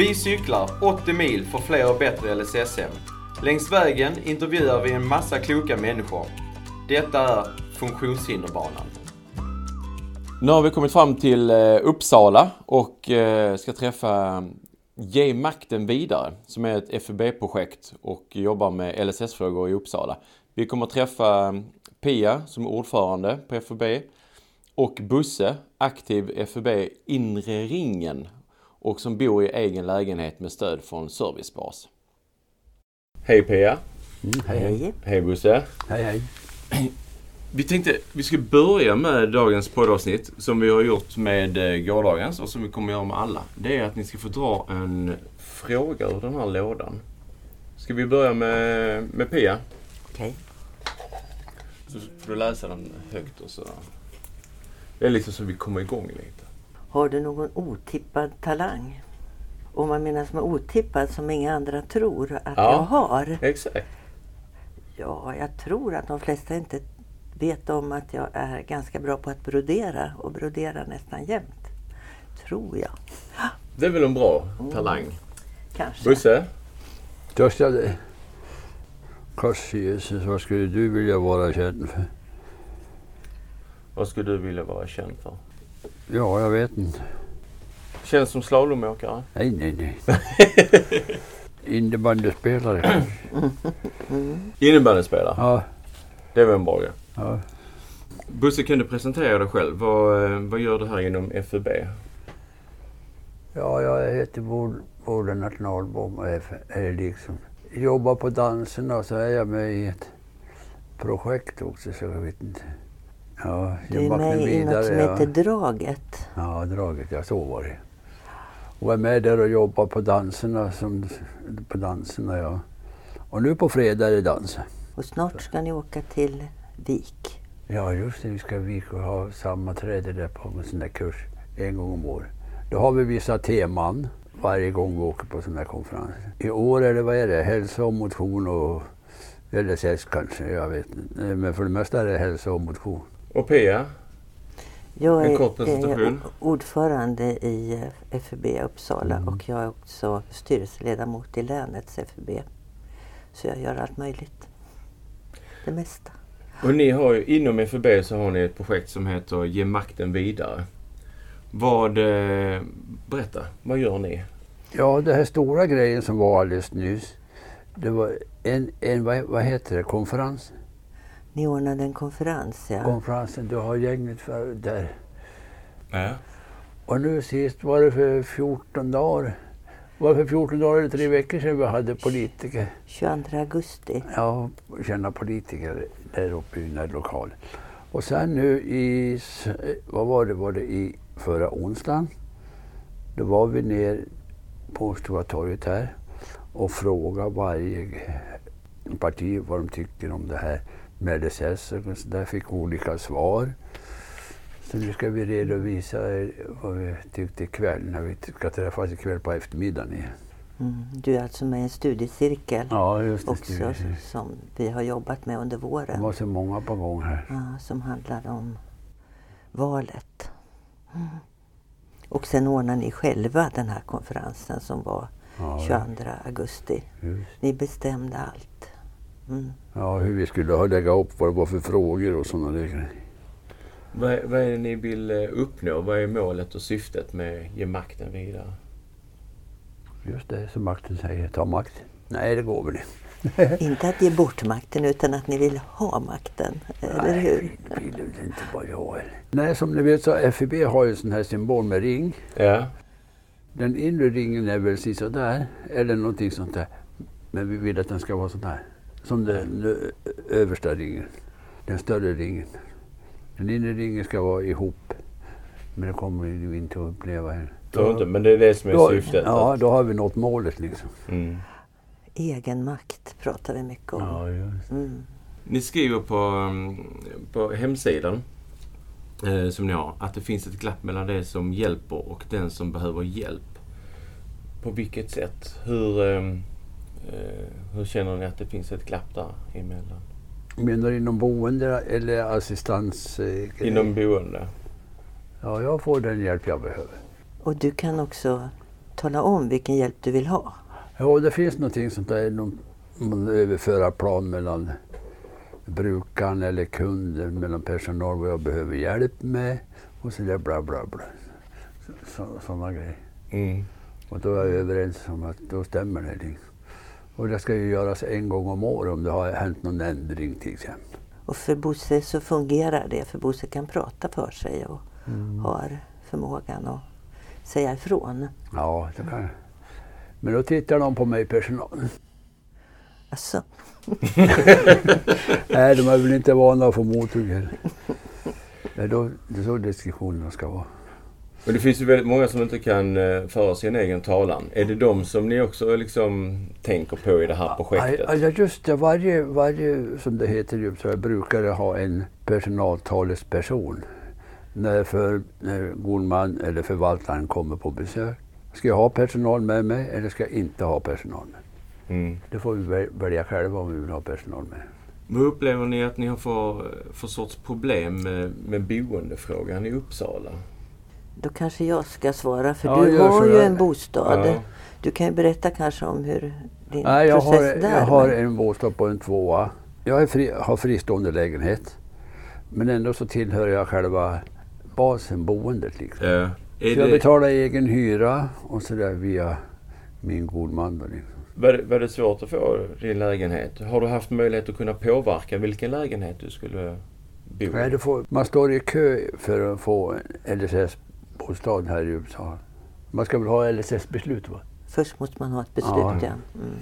Vi cyklar 80 mil för fler och bättre LSS-hem. Längs vägen intervjuar vi en massa kloka människor. Detta är Funktionshinderbanan. Nu har vi kommit fram till eh, Uppsala och eh, ska träffa Ge makten vidare som är ett FUB-projekt och jobbar med LSS-frågor i Uppsala. Vi kommer att träffa eh, Pia som är ordförande på FUB och Busse, aktiv FUB Inre ringen och som bor i egen lägenhet med stöd från Servicebas. Hej Pia! Mm, hej hej! Hej Busse! Hej hej! Vi tänkte vi ska börja med dagens poddavsnitt som vi har gjort med eh, gårdagens och som vi kommer göra med alla. Det är att ni ska få dra en fråga ur den här lådan. Ska vi börja med, med Pia? Okej. Så får du läsa den högt och så. Det är liksom så vi kommer igång lite. Har du någon otippad talang? Om man menar som är otippad som inga andra tror att Ja. jag har. Exakt. Ja, jag tror att de flesta inte vet om att jag är ganska bra på att brodera och broderar nästan jämt. Tror jag. Det är väl en bra talang. Kanske. Busse? Största Kors Jesus, vad skulle du vilja vara känd för? Vad skulle du vilja vara känd för? Ja, jag vet inte. Känns som slalomåkare? Nej, nej, nej. Innebandyspelare. Innebandyspelare? Ja, Det väl en bra grej. ja. Busse, kan du presentera dig själv? Vad, eh, vad gör du här inom FUB? ja jag heter Borden Nationalbom och är liksom, jobbar på dansen och så är jag med i ett projekt också så jag vet inte. Ja, Du är med i något som ja. heter Draget. Ja, draget, ja så var det. Och är med där och jobbar på danserna, som, på danserna ja. Och nu på fredag är det dans. Och snart ska ni åka till Vik. Ja just det, vi ska vi ska ha sammanträde där på en sån där kurs en gång om året. Då har vi vissa teman varje gång vi åker på sån här konferens. I år är det, vad är det, hälsa och motion och LSS kanske, jag vet inte. Men för det mesta är det hälsa och motion. Och Pia? Jag En är, är ordförande i eh, FUB Uppsala Mm. och jag är också styrelseledamot i länets FUB. Så jag gör allt möjligt. Det mesta. Och ni har ju, inom FUB så har ni ett projekt som heter Ge makten vidare. Vad, eh, berätta, vad gör ni? Ja, den här stora grejen som var alldeles nyss. Det var en, en vad, vad heter det, konferens? Ni ordnade en konferens, ja. Konferensen, du har gänget för, där. Ja. Och nu sist var det för 14 dagar. Var det för 14 dagar eller tre veckor sedan vi hade politiker. 22 augusti. Ja, kända politiker där uppe i den här lokalen. Och sen nu i, vad var det, var det i förra onsdagen. Då var vi ner på Stora torget här och frågade varje parti vad de tycker om det här med LSS. Så där fick olika svar. Så nu ska vi redovisa eh, vad vi tyckte ikväll när vi ska träffas ikväll på eftermiddagen igen. Mm. Du är alltså med i en studiecirkel Ja, just det. också som vi har jobbat med under Det våren. var så många på gång här. Ja, som handlar om valet. Mm. Och sen ordnar ni själva den här konferensen som var Ja, 22 augusti. just. Ni bestämde allt. Mm. Ja, hur vi skulle ha lägga upp vad det var för frågor och sådana där grejer. Vad, är- vad är det ni vill eh, uppnå? Vad är målet och syftet med Ge makten vidare? Just det, som makten säger, ta makt. Nej, det går väl inte. Inte att ge bort makten utan att ni vill ha makten. Eller hur? Nej, det vill väl inte bara jag. eller? Nej, som ni vet så FIB har ju en sån här symbol med ring. Ja. Den inre ringen är väl sådär, eller någonting sånt där. Men vi vill att den ska vara sådär. Som den översta ringen. Den större ringen. Den inre ringen ska vara ihop. Men det kommer vi inte att uppleva här. Tror inte, men det är det som är Då, syftet. ja, att- då har vi nått målet liksom. Mm. Egen makt pratar vi mycket om. Ja, just. Mm. Ni skriver på, mm, på hemsidan eh, som ni har att det finns ett glapp mellan det som hjälper och den som behöver hjälp. På vilket sätt? Hur, eh, hur känner ni att det finns ett glapp där emellan? Menar du inom boende eller assistans? eh, Inom boende? Ja, jag får den hjälp jag behöver. Och du kan också tala om vilken hjälp du vill ha. Ja, det finns någonting sånt där, någon, man överföra plan mellan brukaren eller kunden, mellan personal vad jag behöver hjälp med och så där bla bla bla. Så, så, sådana grejer. Mm. Och då är jag överens om att då stämmer det. liksom. Och det ska ju göras en gång om året om det har hänt någon ändring till exempel. Och för Bosse så fungerar det, för Bosse kan prata för sig och har förmågan att säga ifrån. Ja, det kan. Men då tittar de på mig personalen. Alltså, Nej, de är väl inte vana att få mothugg Nej, då, det är så diskussionerna ska vara. Men det finns ju väldigt många som inte kan eh, föra sin egen talan. Är det de som ni också liksom tänker på i det här projektet? Ja, just det. Varje, varje, som det heter i Uppsala, brukar ha en personaltalesperson. När, för, när god man eller förvaltaren kommer på besök. Ska jag ha personal med mig eller ska jag inte ha personal med? Mm. Det får vi väl- välja själva om vi vill ha personal med. Vad upplever ni att ni har för, för sorts problem med, med boendefrågan i Uppsala? Då kanske jag ska svara för Ja, du har så. ju Jag- en bostad. Ja. Du kan ju berätta kanske om hur din Nej, jag process har, där jag har en bostad på en tvåa. Jag är fri, har fristående lägenhet. Men ändå så tillhör jag själva basen, boendet. Liksom. Ja. Är Så jag det, betalar egen hyra och sådär via min god man. Liksom. var, det, var det svårt att få din lägenhet? Har du haft möjlighet att kunna påverka vilken lägenhet du skulle bo i? Nej, får, man står i kö för att få en LSS-bostad här i Uppsala. Man ska väl ha LSS-beslut va? Först måste man ha ett beslut, Ja. ja. Mm.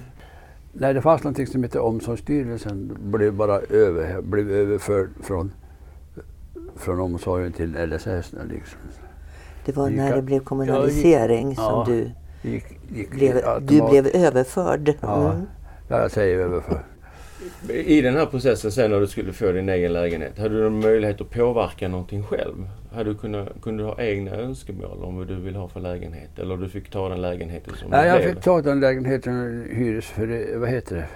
Nej, det fanns någonting som heter Omsorgsstyrelsen. blev bara över, blev överförd från, från omsorgen till LSS. Liksom. Det var Gick när det blev kommunalisering Ja. som du, Gick, gick blev, du blev överförd. Ja. Mm. Ja, jag säger överför. I den här processen sen när du skulle få din egen lägenhet, hade du någon möjlighet att påverka någonting själv? Hade du kunnat, kunde du ha egna önskemål om vad du vill ha för lägenhet? Eller du fick ta den lägenheten som Nej, det jag blev? fick ta den lägenheten hyres för, vad heter det,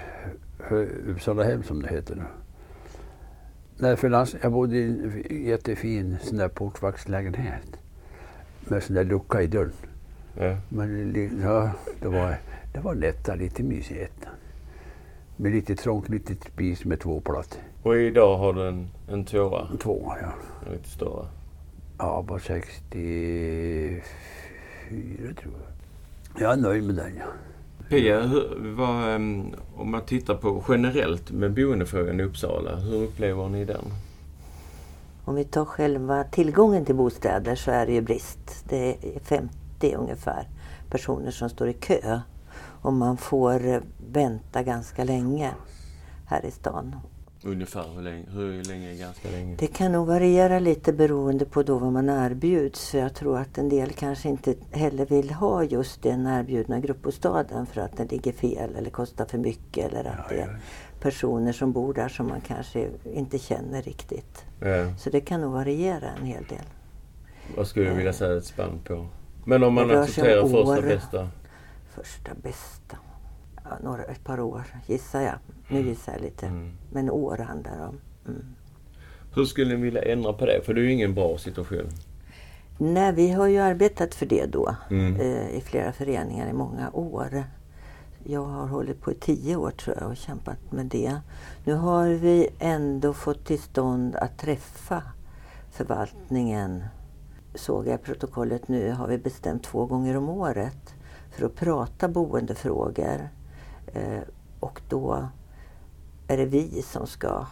för Uppsalahem som det heter nu. Nej, för lands, jag bodde i en jättefin sån där portvaktslägenhet. Med sån där lucka i dörren. Ja. Men ja, det var, det var lätta, lite mysigt. Med lite trångt litet spis med två plattor. Och idag har du en, en tvåa, Två, ja. lite större. Ja, på 64 tror jag. Jag är nöjd med den, ja. Pia, hur, vad, ehm, om man tittar på generellt med boendefrågan i Uppsala, hur upplever ni den? Om vi tar själva tillgången till bostäder så är det ju brist. Det är 50 ungefär personer som står i kö. Och man får eh, vänta ganska länge här i stan. Ungefär hur länge, hur länge är ganska länge? Det kan nog variera lite beroende på då vad man erbjuds. För jag tror att en del kanske inte heller vill ha just den erbjudna gruppbostaden för att den ligger fel eller kostar för mycket eller att det är personer som bor där som man kanske inte känner riktigt. Ja. Så det kan nog variera en hel del. Vad skulle du vilja säga ett spann på? Men om man accepterar första bästa? Första bästa. Ja, några, ett par år gissar jag. Nu gissar jag lite. Mm. Men år handlar det om. Mm. Hur skulle ni vilja ändra på det? För det är ju ingen bra situation. Nej, vi har ju arbetat för det då Mm. eh, i flera föreningar i många år. Jag har hållit på i tio år tror jag och kämpat med det. Nu har vi ändå fått till stånd att träffa förvaltningen. Såg jag i protokollet nu har vi bestämt två gånger om året för att prata boendefrågor. Eh, och då är det vi som ska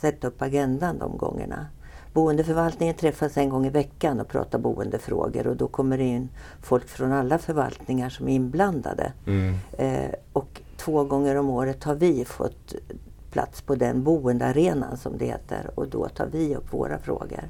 sätta upp agendan de gångerna. Boendeförvaltningen träffas en gång i veckan och pratar boendefrågor och då kommer det in folk från alla förvaltningar som är inblandade. Mm. Eh, och två gånger om året har vi fått plats på den boendearenan som det heter och då tar vi upp våra frågor.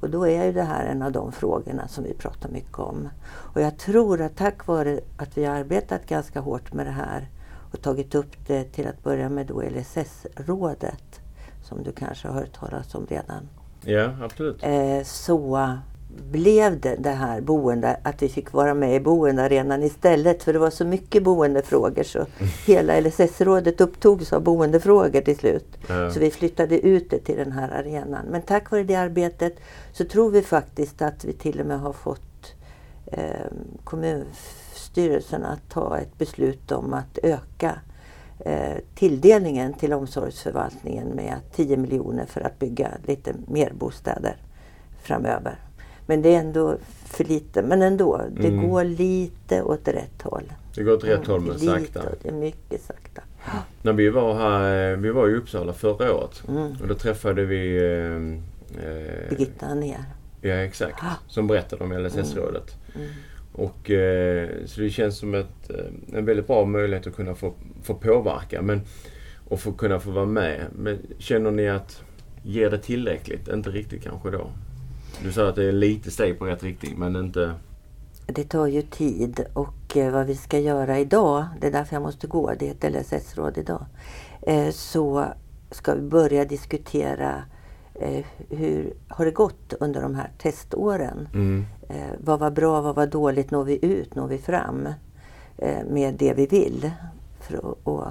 Och då är ju det här en av de frågorna som vi pratar mycket om. Och jag tror att tack vare att vi har arbetat ganska hårt med det här och tagit upp det till att börja med då LSS-rådet som du kanske har hört talas om redan. Ja, absolut. Eh, så blev det det här boende, att vi fick vara med i boendearenan istället. För det var så mycket boendefrågor så hela LSS-rådet upptogs av boendefrågor till slut. Ja. Så vi flyttade ut det till den här arenan. Men tack vare det arbetet så tror vi faktiskt att vi till och med har fått eh, kommunstyrelsen att ta ett beslut om att öka eh, tilldelningen till omsorgsförvaltningen med 10 miljoner för att bygga lite mer bostäder framöver. Men det är ändå för lite. Men ändå, det Mm. går lite åt rätt håll. Det går åt rätt håll men Lite, sakta. Det är mycket sakta. När vi var här, eh, vi var i Uppsala förra året Mm. och då träffade vi eh, eh, Birgitta ner. Ja exakt, Ah. som berättade om LSS-rådet. Mm. Och, eh, så det känns som ett, eh, en väldigt bra möjlighet att kunna få, få påverka men, och få kunna få vara med. Men känner ni att ger det tillräckligt? Inte riktigt kanske då? Du sa att det är lite steg på rätt riktning men inte... Det tar ju tid och eh, vad vi ska göra idag, det är därför jag måste gå, det är ett LSS-råd idag. Eh, så ska vi börja diskutera eh, hur har det gått under de här teståren? Mm. Vad var bra, vad var dåligt? Når vi ut, når vi fram med det vi vill? För att, och,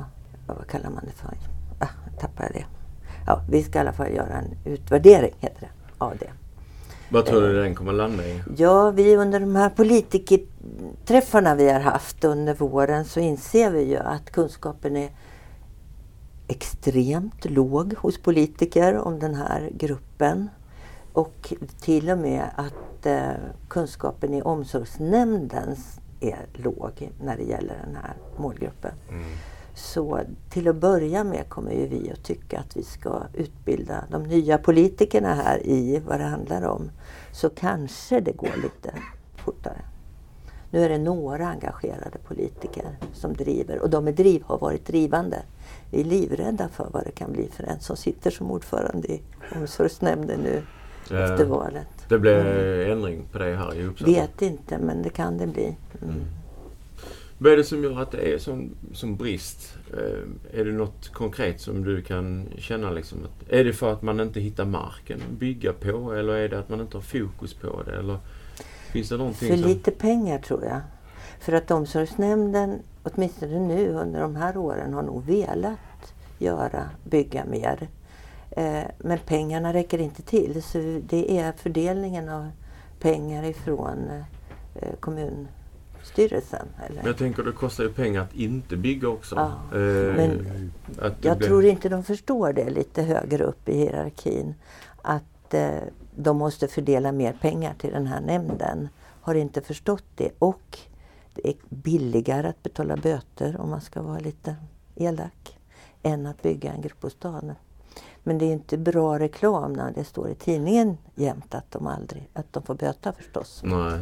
vad kallar man det för? Ah, jag tappade det. Ja, vi ska i alla fall göra en utvärdering, heter det, av det. Vad tror du den kommer landa i? Ja, vi under de här politikerträffarna vi har haft under våren så inser vi ju att kunskapen är extremt låg hos politiker om den här gruppen. Och till och med att eh, kunskapen i omsorgsnämnden är låg när det gäller den här målgruppen. Så till att börja med kommer ju vi att tycka att vi ska utbilda de nya politikerna här i vad det handlar om. Så kanske det går lite fortare. Nu är det några engagerade politiker som driver och de är driv, har varit drivande. Vi är livrädda för vad det kan bli för en som sitter som ordförande i omsorgsnämnden nu Eh, efter valet. Det blir ändring på det här i Uppsala. Vet inte men det kan det bli. Mm. Vad är det som gör att det är som, som brist? Eh, är det något konkret som du kan känna liksom? Att, är det för att man inte hittar marken att bygga på eller är det att man inte har fokus på det? Eller finns det någonting För som... lite pengar tror jag. För att omsorgsnämnden, åtminstone nu under de här åren, har nog velat göra, bygga mer. Eh, men pengarna räcker inte till. Så det är fördelningen av pengar ifrån eh, kommunstyrelsen. Eller? Men jag tänker det kostar ju pengar att inte bygga också. Ja, Eh, men Jag blir- tror inte de förstår det lite högre upp i hierarkin. Att eh, de måste fördela mer pengar till den här nämnden. Har inte förstått det. Och det är billigare att betala böter om man ska vara lite elak. Än att bygga en gruppbostad. Men det är inte bra reklam när det står i tidningen jämt att de aldrig att de får böta förstås. Nej.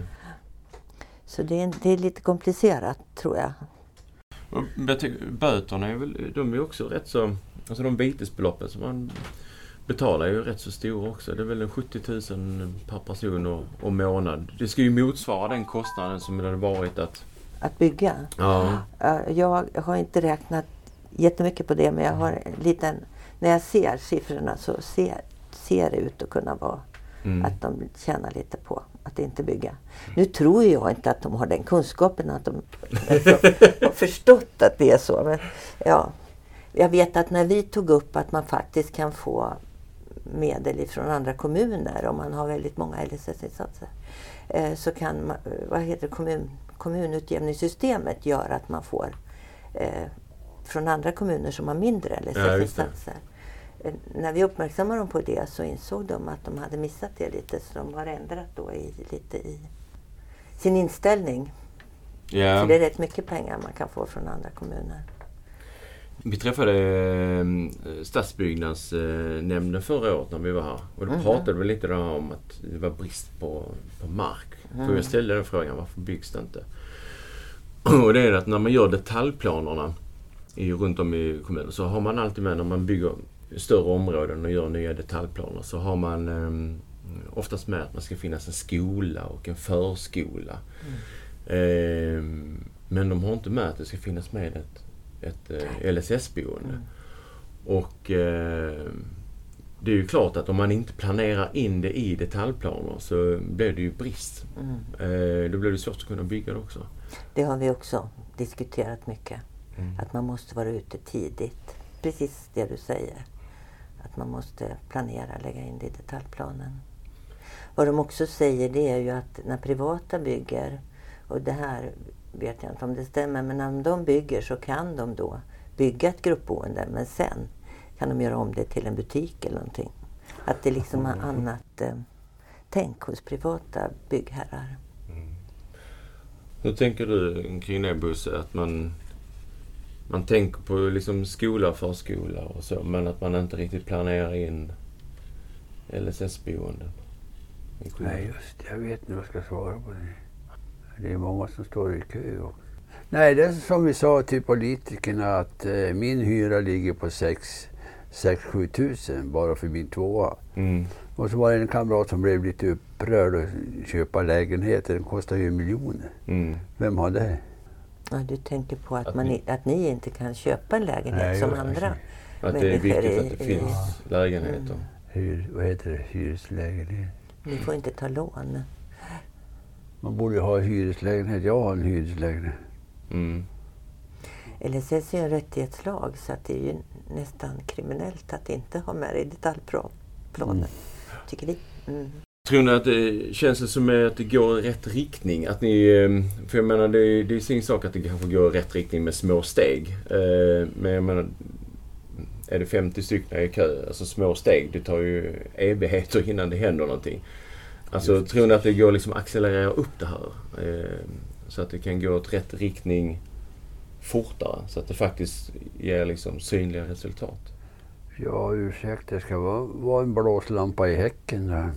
Så det är, det är lite komplicerat tror jag. Böterna är väl, de är också rätt så... Alltså de vitesbeloppen som man betalar är ju rätt så stora också. Det är väl en 70 000 per person och, och månad. Det ska ju motsvara den kostnaden som det hade varit att... Att bygga. Ja. Jag har inte räknat jättemycket på det men jag har en liten... När jag ser siffrorna så ser, ser det ut att kunna vara Mm. att de tjänar lite på att inte bygga. Nu tror jag inte att de har den kunskapen att de har förstått att det är så. Men, ja, jag vet att när vi tog upp att man faktiskt kan få medel ifrån andra kommuner om man har väldigt många LSS-insatser. Eh, så kan man, vad heter det, kommun, kommunutjämningssystemet göra att man får eh, från andra kommuner som har mindre Ja. LSS-insatser. Eh, när vi uppmärksammade dem på det så insåg de att de hade missat det lite så de har ändrat då i, lite i sin inställning. ja. För det är rätt mycket pengar man kan få från andra kommuner. Vi träffade eh, stadsbyggnadsnämnden förra året när vi var här. Och då Mhm. pratade vi lite om att det var brist på, på mark. För Mm. jag ställde den frågan, varför byggs det inte? Och det är att när man gör detaljplanerna i, runt om i kommunen så har man alltid med när man bygger större områden och gör nya detaljplaner så har man eh, oftast med att man ska finnas en skola och en förskola. Eh, men de har inte med att det ska finnas med ett, ett eh, LSS-boende. Och eh, det är ju klart att om man inte planerar in det i detaljplaner så blir det ju brist. Mm. Eh, då blir det svårt att kunna bygga det också. Det har vi också diskuterat mycket. Mm. Att man måste vara ute tidigt. Precis det du säger. Att man måste planera, lägga in det i detaljplanen. Vad de också säger det är ju att när privata bygger, och det här vet jag inte om det stämmer, men när de bygger så kan de då bygga ett gruppboende men sen kan de göra om det till en butik eller någonting. Att det liksom är annat eh, tänk hos privata byggherrar. Mm. Hur tänker du kring det Bosse? Att man, man tänker på liksom skola, förskola och så men att man inte riktigt planerar in LSS-boenden? Nej, just. Jag vet inte vad jag ska svara på det. Det är många som står i kö. Och... Nej, det är som vi sa till politikerna att eh, min hyra ligger på 6-7 tusen bara för min tvåa. Mm. Och så var det en kamrat som blev lite upprörd och köpa lägenheter. Den kostar ju miljoner. Mm. Vem har det? Ja, du tänker på att, att, man, ni, att ni inte kan köpa en lägenhet Nej, som andra Att det är viktigt att det finns i, lägenheter. Mm. Hyr, vad heter det? Hyreslägenhet. Ni får inte ta lån. Man borde ju ha en hyreslägenhet. Jag har en hyreslägenhet. Mm. LSS är en rättighetslag så att det är ju nästan kriminellt att inte ha med det i detaljplanen, mm. tycker vi. Mm. Tror ni att det känns som att det går i rätt riktning? Att ni, ehm, för jag menar det är, det är sin sak att det kanske går i rätt riktning med små steg. Eh, men jag menar, är det 50 stycken i kö, alltså små steg, det tar ju evigheter innan det händer någonting. Alltså Just. tror ni att det går liksom accelerera upp det här? Eh, så att det kan gå åt rätt riktning fortare så att det faktiskt ger liksom synliga resultat? Ja, ursäkta, det ska vara, vara en blåslampa i häcken där.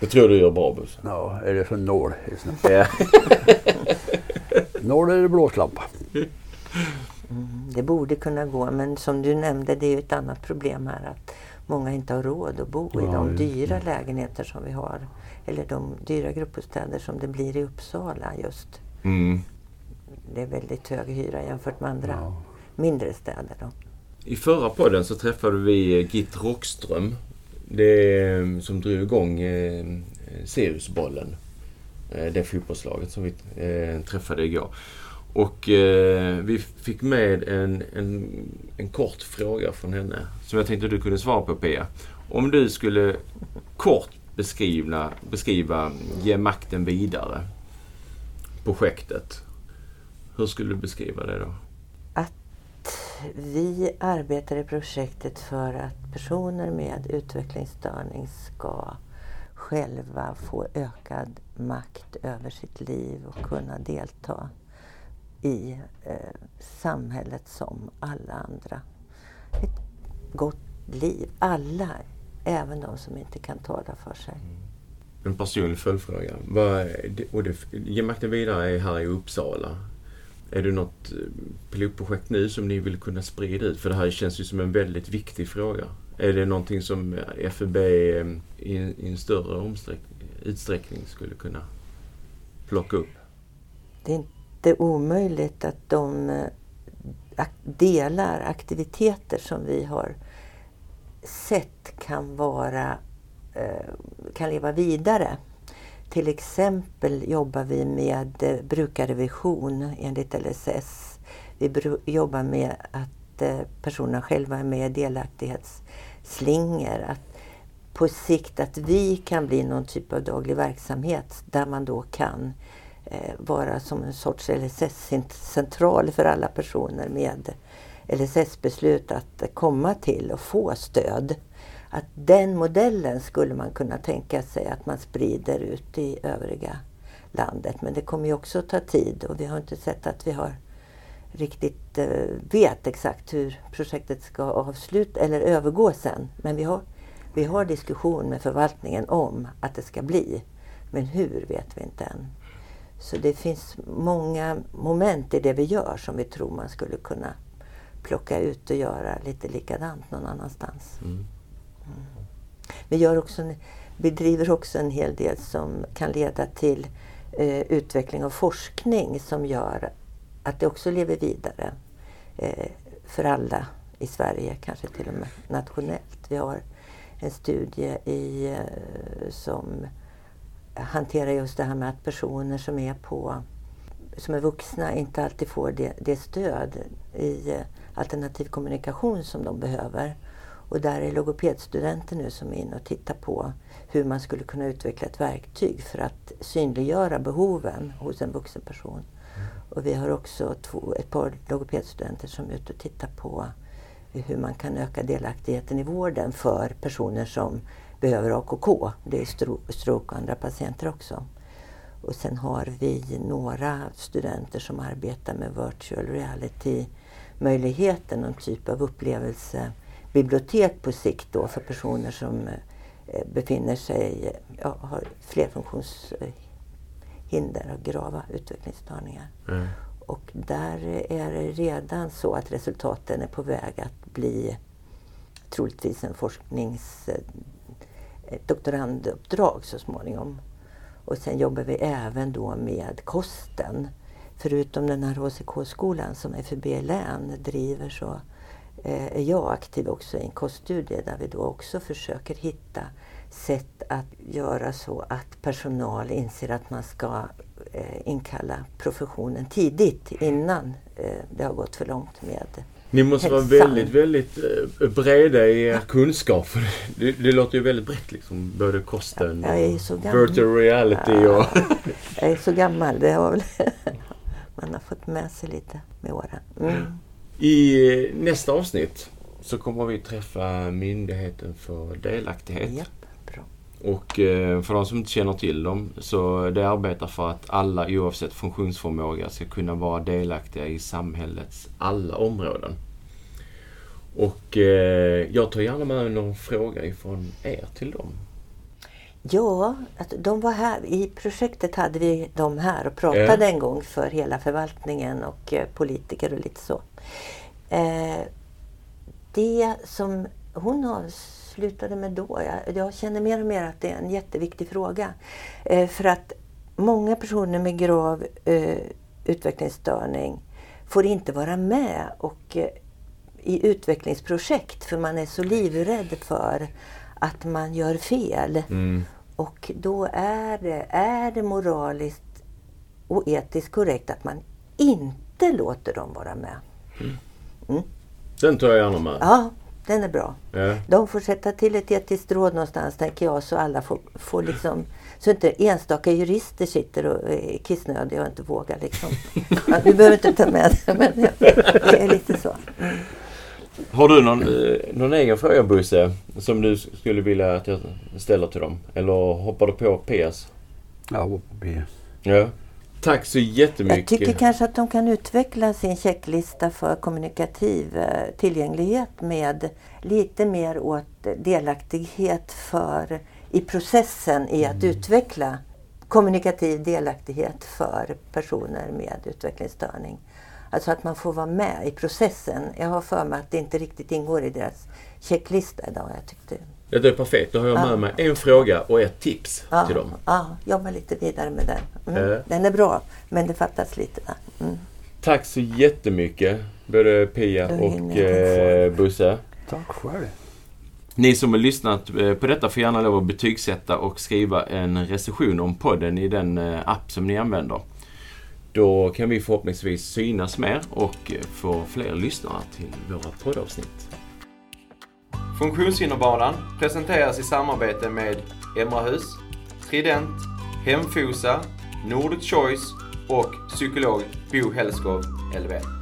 Det tror du gör bra Bosse? Ja, eller så nål. Ja. nål eller blåslampa. Mm, det borde kunna gå, men som du nämnde, det är ju ett annat problem här att många inte har råd att bo i ja, de dyra lägenheter som vi har. Eller de dyra gruppbostäder som det blir i Uppsala just. Mm. Det är väldigt hög hyra jämfört med andra ja. mindre städer. Då. I förra podden så träffade vi Git Rockström. Det eh, som drog igång eh, Siriusbollen. Eh, det fotbollslaget som vi eh, träffade igår. Och eh, vi fick med en, en, en kort fråga från henne som jag tänkte du kunde svara på Pia. Om du skulle kort beskriva, beskriva Ge makten vidare projektet. Hur skulle du beskriva det då? Vi arbetar i projektet för att personer med utvecklingsstörning ska själva få ökad makt över sitt liv och kunna delta i eh, samhället som alla andra. Ett gott liv. Alla, även de som inte kan tala för sig. Mm. En personlig följdfråga. Vad, och det, Ge makten vidare är här i Uppsala. Är det något eh, pilotprojekt nu som ni vill kunna sprida ut? För det här känns ju som en väldigt viktig fråga. Är det någonting som eh, FUB eh, i, i en större utsträckning skulle kunna plocka upp? Det är inte omöjligt att de delar, aktiviteter som vi har sett kan vara kan leva vidare. Till exempel jobbar vi med eh, brukarrevision enligt LSS. Vi jobbar med att eh, personerna själva är med i delaktighetsslingor. Att på sikt att vi kan bli någon typ av daglig verksamhet där man då kan eh, vara som en sorts LSS-central för alla personer med LSS-beslut att komma till och få stöd. Att den modellen skulle man kunna tänka sig att man sprider ut i övriga landet. Men det kommer ju också ta tid och vi har inte sett att vi har riktigt eh, vet exakt hur projektet ska avsluta eller övergå sen. Men vi har, vi har diskussion med förvaltningen om att det ska bli. Men hur vet vi inte än. Så det finns många moment i det vi gör som vi tror man skulle kunna plocka ut och göra lite likadant någon annanstans. Mm. Vi, gör också, vi driver också en hel del som kan leda till eh, utveckling och forskning som gör att det också lever vidare eh, för alla i Sverige, kanske till och med nationellt. Vi har en studie i, eh, som hanterar just det här med att personer som är på som är vuxna inte alltid får det, det stöd i eh, alternativ kommunikation som de behöver. Och där är logopedstudenter nu som är inne och tittar på hur man skulle kunna utveckla ett verktyg för att synliggöra behoven hos en vuxen person. Och vi har också två, ett par logopedstudenter som är ute och tittar på hur man kan öka delaktigheten i vården för personer som behöver AKK. Det är stroke och andra patienter också. Och sen har vi några studenter som arbetar med virtual reality möjligheten, någon typ av upplevelsebibliotek på sikt då för personer som eh, befinner sig, ja, har flerfunktionshinder och grava utvecklingsstörningar. Mm. Och där är det redan så att resultaten är på väg att bli troligtvis en forsknings doktoranduppdrag så småningom. Och sen jobbar vi även då med kosten. Förutom den här HCK-skolan som FUB län driver så eh, är jag aktiv också i en koststudie där vi då också försöker hitta sätt att göra så att personal inser att man ska eh, inkalla professionen tidigt innan eh, det har gått för långt med ni måste vara väldigt, väldigt eh, breda i er kunskap. Det, det låter ju väldigt brett liksom. Både kosten och virtual reality och... jag är så gammal. Det har väl man har fått med sig lite med åren. Mm. I nästa avsnitt så kommer vi träffa Myndigheten för delaktighet. Japp, bra. Och eh, för de som inte känner till dem så det arbetar för att alla oavsett funktionsförmåga ska kunna vara delaktiga i samhällets alla områden. Och eh, jag tar gärna med någon fråga ifrån er till dem. Ja, att de var här. I projektet hade vi dem här och pratade en gång för hela förvaltningen och eh, politiker och lite så. Eh, det som hon avslutade med då, jag, känner mer och mer att det är en jätteviktig fråga. Eh, för att många personer med grav utvecklingsstörning får inte vara med och i utvecklingsprojekt för man är så livrädd för att man gör fel. Mm. Och då är det, är det moraliskt och etiskt korrekt att man inte låter dem vara med. Mm. Mm. Den tar jag gärna med. Ja, den är bra. Ja. De får sätta till ett etiskt råd någonstans tänker jag så alla får, får liksom så inte enstaka jurister sitter och är kissnödiga och inte vågar liksom. Du behöver inte ta med det men det är lite så. Har du någon, eh, någon egen fråga Bosse som du skulle vilja att jag ställer till dem? Eller hoppar du på PS? Hoppar på PS. Ja. Tack så jättemycket. Jag tycker kanske att de kan utveckla sin checklista för kommunikativ eh, tillgänglighet med lite mer åt delaktighet för i processen i att mm. utveckla kommunikativ delaktighet för personer med utvecklingsstörning. Alltså att man får vara med i processen. Jag har för mig att det inte riktigt ingår i deras checklista idag. Jag tyckte... Ja, det är perfekt. Då har jag med ja. mig en fråga och ett tips ja, till dem. Ja, jobba lite vidare med den. Mm. Äh. Den är bra, men det fattas lite. Mm. Tack så jättemycket, både Pia och eh, Bosse. Tack själv. Ni som har lyssnat eh, på detta får gärna lov att betygsätta och skriva en recension om podden i den eh, app som ni använder. Då kan vi förhoppningsvis synas mer och eh, få fler lyssnare till våra poddavsnitt. Funktionshinderbanan presenteras i samarbete med Emrahus, Trident, Hemfosa, Nordic Choice och psykolog Bo Hellskov, LVM.